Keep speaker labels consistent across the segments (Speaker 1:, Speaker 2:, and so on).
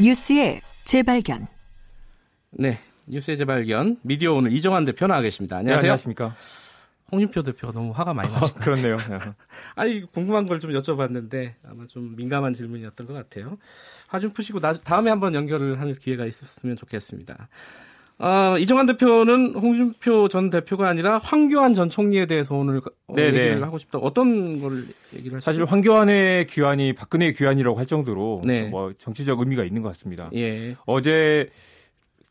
Speaker 1: 뉴스의 재발견.
Speaker 2: 네, 뉴스의 재발견 미디어 오늘 이정환 대표 나와 계십니다. 안녕하세요.
Speaker 3: 네, 안녕하십니까.
Speaker 2: 홍준표 대표가 너무 화가 많이 나시고
Speaker 3: 그렇네요.
Speaker 2: 아니 궁금한 걸 좀 여쭤봤는데 아마 좀 민감한 질문이었던 것 같아요. 화 좀 푸시고 나, 다음에 한번 연결을 할 기회가 있었으면 좋겠습니다. 어, 이정환 대표는 홍준표 전 대표가 아니라 황교안 전 총리에 대해서 오늘 어, 얘기를 하고 싶다. 어떤 걸 얘기를 하시죠?
Speaker 3: 사실 황교안의 귀환이 박근혜의 귀환이라고 할 정도로
Speaker 2: 네.
Speaker 3: 뭐 정치적 의미가 있는 것 같습니다.
Speaker 2: 예.
Speaker 3: 어제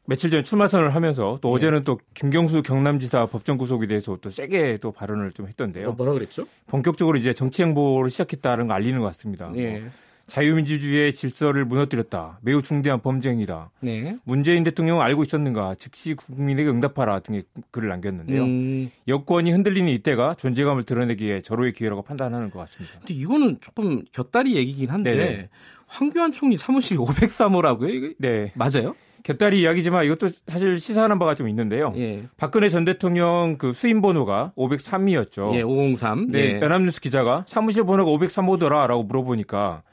Speaker 3: 며칠 전에 출마 선언을 하면서 또
Speaker 2: 예.
Speaker 3: 어제는 또 김경수 경남지사 법정 구속에 대해서 또 세게 또 발언을 좀 했던데요.
Speaker 2: 어, 뭐라 그랬죠?
Speaker 3: 본격적으로 이제 정치 행보를 시작했다는 걸 알리는 것 같습니다.
Speaker 2: 예.
Speaker 3: 뭐 자유민주주의의 질서를 무너뜨렸다. 매우 중대한 범죄 행위다.
Speaker 2: 네.
Speaker 3: 문재인 대통령은 알고 있었는가? 즉시 국민에게 응답하라 등의 글을 남겼는데요.
Speaker 2: 음,
Speaker 3: 여권이 흔들리는 이때가 존재감을 드러내기에 절호의 기회라고 판단하는 것 같습니다.
Speaker 2: 근데 이거는 조금 곁다리 얘기긴 한데
Speaker 3: 네네.
Speaker 2: 황교안 총리 사무실 503호라고요? 이게
Speaker 3: 네.
Speaker 2: 맞아요?
Speaker 3: 곁다리 이야기지만 이것도 사실 시사하는 바가 좀 있는데요.
Speaker 2: 예.
Speaker 3: 박근혜 전 대통령 그 수임 번호가 503이었죠.
Speaker 2: 예, 503.
Speaker 3: 네,
Speaker 2: 예.
Speaker 3: 연합뉴스 기자가 사무실 번호가 503호더라라고 물어보니까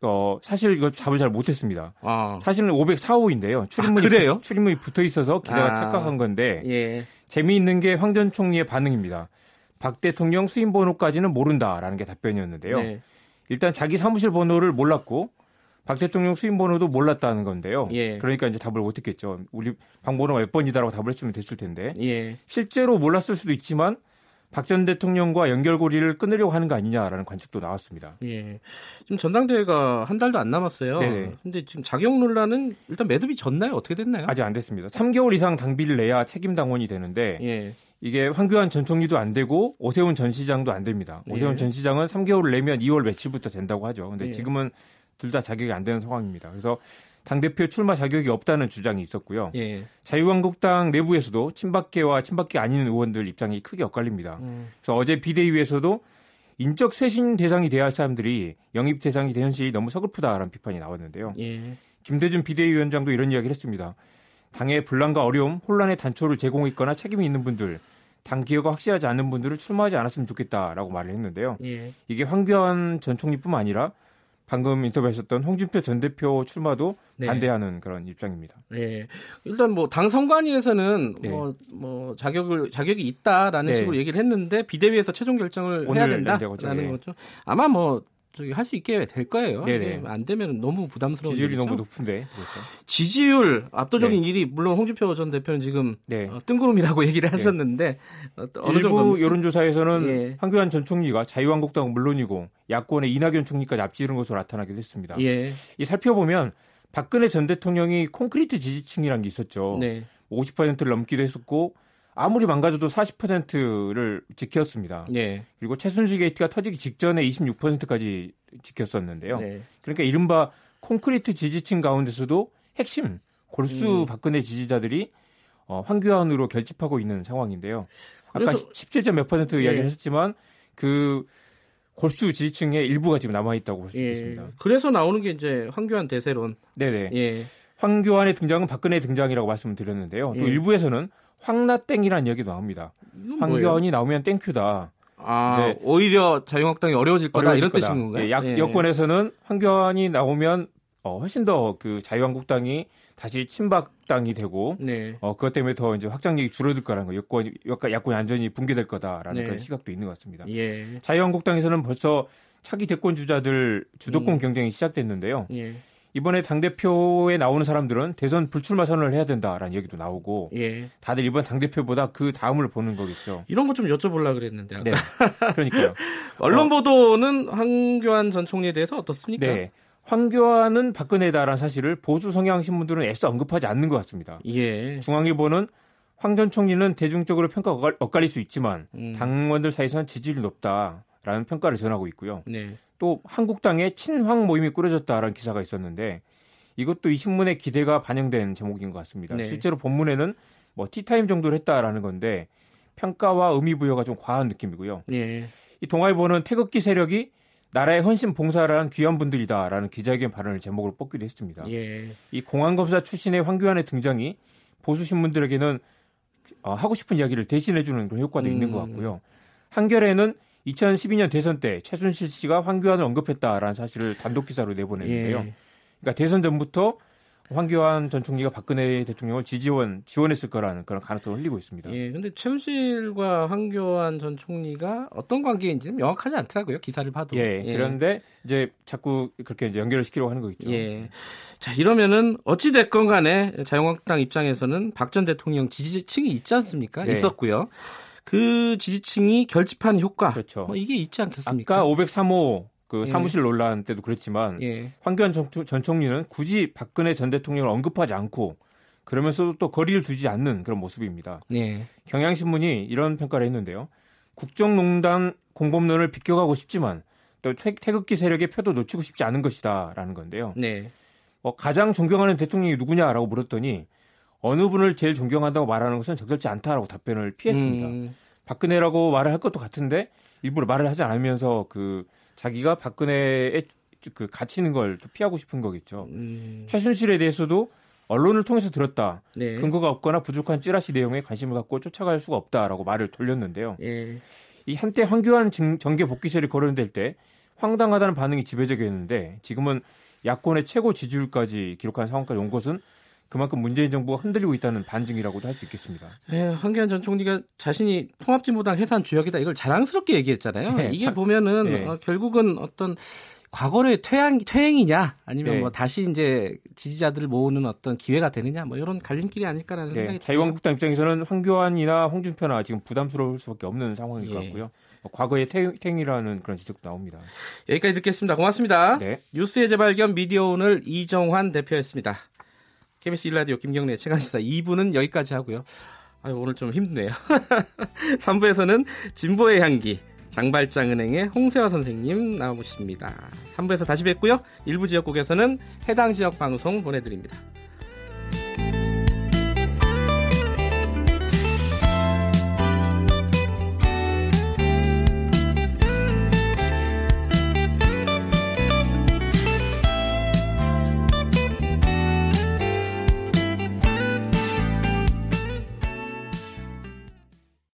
Speaker 3: 어 사실 이거 답을 잘 못했습니다.
Speaker 2: 아,
Speaker 3: 사실은 504호인데요. 출입문이
Speaker 2: 아, 그래요?
Speaker 3: 붙- 출입문이 붙어 있어서 기자가
Speaker 2: 아.
Speaker 3: 착각한 건데
Speaker 2: 예.
Speaker 3: 재미있는 게 황 전 총리의 반응입니다. 박 대통령 수임 번호까지는 모른다라는 게 답변이었는데요.
Speaker 2: 네.
Speaker 3: 일단 자기 사무실 번호를 몰랐고 박 대통령 수임 번호도 몰랐다는 건데요.
Speaker 2: 예.
Speaker 3: 그러니까 이제 답을 못 했겠죠. 우리 방 번호가 몇 번이다라고 답을 했으면 됐을 텐데
Speaker 2: 예.
Speaker 3: 실제로 몰랐을 수도 있지만 박 전 대통령과 연결고리를 끊으려고 하는 거 아니냐라는 관측도 나왔습니다.
Speaker 2: 예. 지금 전당대회가 한 달도 안 남았어요.
Speaker 3: 네네.
Speaker 2: 근데 지금 자격 논란은 일단 매듭이 졌나요? 어떻게 됐나요?
Speaker 3: 아직 안 됐습니다. 3개월 이상 당비를 내야 책임 당원이 되는데
Speaker 2: 예.
Speaker 3: 이게 황교안 전 총리도 안 되고 오세훈 전 시장도 안 됩니다. 오세훈
Speaker 2: 예.
Speaker 3: 전 시장은 3개월을 내면 2월 며칠부터 된다고 하죠. 근데
Speaker 2: 예.
Speaker 3: 지금은 둘 다 자격이 안 되는 상황입니다. 그래서 당대표 출마 자격이 없다는 주장이 있었고요.
Speaker 2: 예.
Speaker 3: 자유한국당 내부에서도 친박계와 친박계 아닌 의원들 입장이 크게 엇갈립니다.
Speaker 2: 음.
Speaker 3: 그래서 어제 비대위에서도 인적 쇄신 대상이 돼야 할 사람들이 영입 대상이 된 현실이 너무 서글프다라는 비판이 나왔는데요.
Speaker 2: 예.
Speaker 3: 김대중 비대위원장도 이런 이야기를 했습니다. 당의 분란과 어려움, 혼란의 단초를 제공했거나 책임이 있는 분들, 당 기여가 확실하지 않는 분들을 출마하지 않았으면 좋겠다라고 말을 했는데요.
Speaker 2: 예.
Speaker 3: 이게 황교안 전 총리뿐만 아니라 방금 인터뷰하셨던 홍준표 전 대표 출마도
Speaker 2: 네.
Speaker 3: 반대하는 그런 입장입니다.
Speaker 2: 예. 일단 뭐 당 선관위에서는
Speaker 3: 네.
Speaker 2: 뭐, 뭐 자격을 자격이 있다라는
Speaker 3: 네.
Speaker 2: 식으로 얘기를 했는데 비대위에서 최종 결정을 해야. 된다라는
Speaker 3: 예.
Speaker 2: 거죠. 아마 뭐 저기 할 수 있게 될 거예요.
Speaker 3: 네네.
Speaker 2: 이게 안 되면 너무 부담스러운
Speaker 3: 지지율이
Speaker 2: 일이죠.
Speaker 3: 너무 높은데 그렇죠.
Speaker 2: 지지율 압도적인
Speaker 3: 네.
Speaker 2: 1위 물론 홍준표 전 대표는 지금
Speaker 3: 네.
Speaker 2: 어, 뜬구름이라고 얘기를 하셨는데 어, 또 어느
Speaker 3: 일부
Speaker 2: 정도
Speaker 3: 여론조사에서는
Speaker 2: 예.
Speaker 3: 황교안 전 총리가 자유한국당은 물론이고 야권의 이낙연 총리까지 앞지르는 것으로 나타나기도 했습니다.
Speaker 2: 예.
Speaker 3: 이 살펴보면 박근혜 전 대통령이 콘크리트 지지층이라는 게 있었죠.
Speaker 2: 네.
Speaker 3: 50%를 넘기도 했었고 아무리 망가져도 40%를 지켰습니다.
Speaker 2: 예.
Speaker 3: 그리고 최순실 게이트가 터지기 직전에 26%까지 지켰었는데요.
Speaker 2: 네.
Speaker 3: 그러니까 이른바 콘크리트 지지층 가운데서도 핵심 골수
Speaker 2: 음.
Speaker 3: 박근혜 지지자들이 어, 황교안으로 결집하고 있는 상황인데요. 아까
Speaker 2: 그래서-
Speaker 3: 17점 몇 퍼센트
Speaker 2: 예.
Speaker 3: 이야기하셨지만 그 골수 지지층의 일부가 지금 남아 있다고 볼수
Speaker 2: 예.
Speaker 3: 있겠습니다.
Speaker 2: 그래서 나오는 게 이제 황교안 대세론.
Speaker 3: 네네.
Speaker 2: 예.
Speaker 3: 황교안의 등장은 박근혜의 등장이라고 말씀을 드렸는데요. 또
Speaker 2: 예.
Speaker 3: 일부에서는 황나땡이라는 이야기도 나옵니다. 황교안이 나오면 땡큐다.
Speaker 2: 아,
Speaker 3: 이제-
Speaker 2: 오히려 자유한국당이 어려워질 거다
Speaker 3: 어려워질
Speaker 2: 이런
Speaker 3: 거다.
Speaker 2: 뜻인 건가요?
Speaker 3: 예, 약-
Speaker 2: 예.
Speaker 3: 여권에서는 황교안이 나오면 어, 훨씬 더 그 자유한국당이 다시 친박당이 되고
Speaker 2: 네.
Speaker 3: 어, 그것 때문에 더 이제 확장력이 줄어들 거라는 거, 여권, 여권, 야권이 완전히 붕괴될 거다라는
Speaker 2: 네.
Speaker 3: 그런 시각도 있는 것 같습니다.
Speaker 2: 예.
Speaker 3: 자유한국당에서는 벌써 차기 대권 주자들 주도권
Speaker 2: 음.
Speaker 3: 경쟁이 시작됐는데요.
Speaker 2: 예.
Speaker 3: 이번에 당대표에 나오는 사람들은 대선 불출마 선언을 해야 된다라는 얘기도 나오고
Speaker 2: 예.
Speaker 3: 다들 이번 당대표보다 그 다음을 보는 거겠죠.
Speaker 2: 이런 거 좀 여쭤보려고 그랬는데. 아까.
Speaker 3: 네. 그러니까요.
Speaker 2: 언론
Speaker 3: 어.
Speaker 2: 보도는 황교안 전 총리에 대해서 어떻습니까?
Speaker 3: 네. 황교안은 박근혜다라는 사실을 보수 성향 신문들은 애써 언급하지 않는 것 같습니다.
Speaker 2: 예.
Speaker 3: 중앙일보는 황 전 총리는 대중적으로 평가가 엇갈- 엇갈릴 수 있지만
Speaker 2: 음.
Speaker 3: 당원들 사이에서는 지지율이 높다라는 평가를 전하고 있고요.
Speaker 2: 네.
Speaker 3: 또 한국당에 친황 모임이 꾸려졌다라는 기사가 있었는데 이것도 이 신문의 기대가 반영된 제목인 것 같습니다.
Speaker 2: 네.
Speaker 3: 실제로 본문에는 뭐 티타임 정도를 했다라는 건데 평가와 의미 부여가 좀 과한 느낌이고요.
Speaker 2: 예.
Speaker 3: 이 동아일보는 태극기 세력이 나라의 헌신 봉사를 한 귀한 분들이다라는 기자회견 발언을 제목으로 뽑기도 했습니다.
Speaker 2: 예.
Speaker 3: 이 공안검사 출신의 황교안의 등장이 보수 신문들에게는 어, 하고 싶은 이야기를 대신해주는 그런 효과도 있는
Speaker 2: 음.
Speaker 3: 것 같고요. 한겨레는 2012년 대선 때 최순실 씨가 황교안을 언급했다라는 사실을 단독 기사로 내보냈는데요.
Speaker 2: 예.
Speaker 3: 그러니까 대선 전부터 황교안 전 총리가 박근혜 대통령을 지지원 지원했을 거라는 그런 가능성을 흘리고 있습니다.
Speaker 2: 예, 근데 최순실과 황교안 전 총리가 어떤 관계인지는 명확하지 않더라고요. 기사를 봐도.
Speaker 3: 예, 그런데 이제 자꾸 그렇게 이제 연결을 시키려고 하는 거겠죠.
Speaker 2: 예. 자, 이러면은 어찌 됐건 간에 자유한국당 입장에서는 박 전 대통령 지지층이 있지 않습니까?
Speaker 3: 네.
Speaker 2: 있었고요. 그 지지층이 결집하는 효과.
Speaker 3: 그렇죠.
Speaker 2: 뭐 이게 있지 않겠습니까?
Speaker 3: 아까 503호 그
Speaker 2: 예.
Speaker 3: 사무실 논란 때도 그랬지만
Speaker 2: 예.
Speaker 3: 황교안 전, 전 총리는 굳이 박근혜 전 대통령을 언급하지 않고 그러면서도 또 거리를 두지 않는 그런 모습입니다.
Speaker 2: 예.
Speaker 3: 경향신문이 이런 평가를 했는데요. 국정농단 공범론을 비껴가고 싶지만 또 태, 태극기 세력의 표도 놓치고 싶지 않은 것이다라는 건데요.
Speaker 2: 네.
Speaker 3: 어, 가장 존경하는 대통령이 누구냐라고 물었더니 어느 분을 제일 존경한다고 말하는 것은 적절치 않다라고 답변을 피했습니다.
Speaker 2: 음,
Speaker 3: 박근혜라고 말을 할 것도 같은데 일부러 말을 하지 않으면서 그 자기가 박근혜에 그 갇히는 걸좀 피하고 싶은 거겠죠.
Speaker 2: 음,
Speaker 3: 최순실에 대해서도 언론을 통해서 들었다.
Speaker 2: 네.
Speaker 3: 근거가 없거나 부족한 찌라시 내용에 관심을 갖고 쫓아갈 수가 없다라고 말을 돌렸는데요.
Speaker 2: 예.
Speaker 3: 이 한때 황교안 정- 정계 복귀설이 거론될 때 황당하다는 반응이 지배적이었는데 지금은 야권의 최고 지지율까지 기록한 상황까지 온 것은 그만큼 문재인 정부가 흔들리고 있다는 반증이라고도 할 수 있겠습니다.
Speaker 2: 예, 황교안 전 총리가 자신이 통합진보당 해산 주역이다 이걸 자랑스럽게 얘기했잖아요.
Speaker 3: 네.
Speaker 2: 이게 보면은
Speaker 3: 네.
Speaker 2: 어, 결국은 어떤 과거의 퇴행, 퇴행이냐 아니면
Speaker 3: 네.
Speaker 2: 뭐 다시 이제 지지자들을 모으는 어떤 기회가 되느냐 뭐 이런 갈림길이 아닐까라는
Speaker 3: 네,
Speaker 2: 생각이
Speaker 3: 자유한국당 입장에서는 황교안이나 홍준표나 지금 부담스러울 수밖에 없는 상황인 것
Speaker 2: 예.
Speaker 3: 같고요. 뭐 과거의 퇴- 퇴행이라는 그런 지적도 나옵니다.
Speaker 2: 여기까지 듣겠습니다. 고맙습니다.
Speaker 3: 네.
Speaker 2: 뉴스의 재발견 미디어 오늘 이정환 대표였습니다. KBS 1라디오 김경래 최강시사 2부는 여기까지 하고요. 아유, 오늘 좀 힘드네요. 3부에서는 진보의 향기 장발장은행의 홍세화 선생님 나오십니다. 3부에서 다시 뵙고요. 일부 지역국에서는 해당 지역 방송 보내드립니다.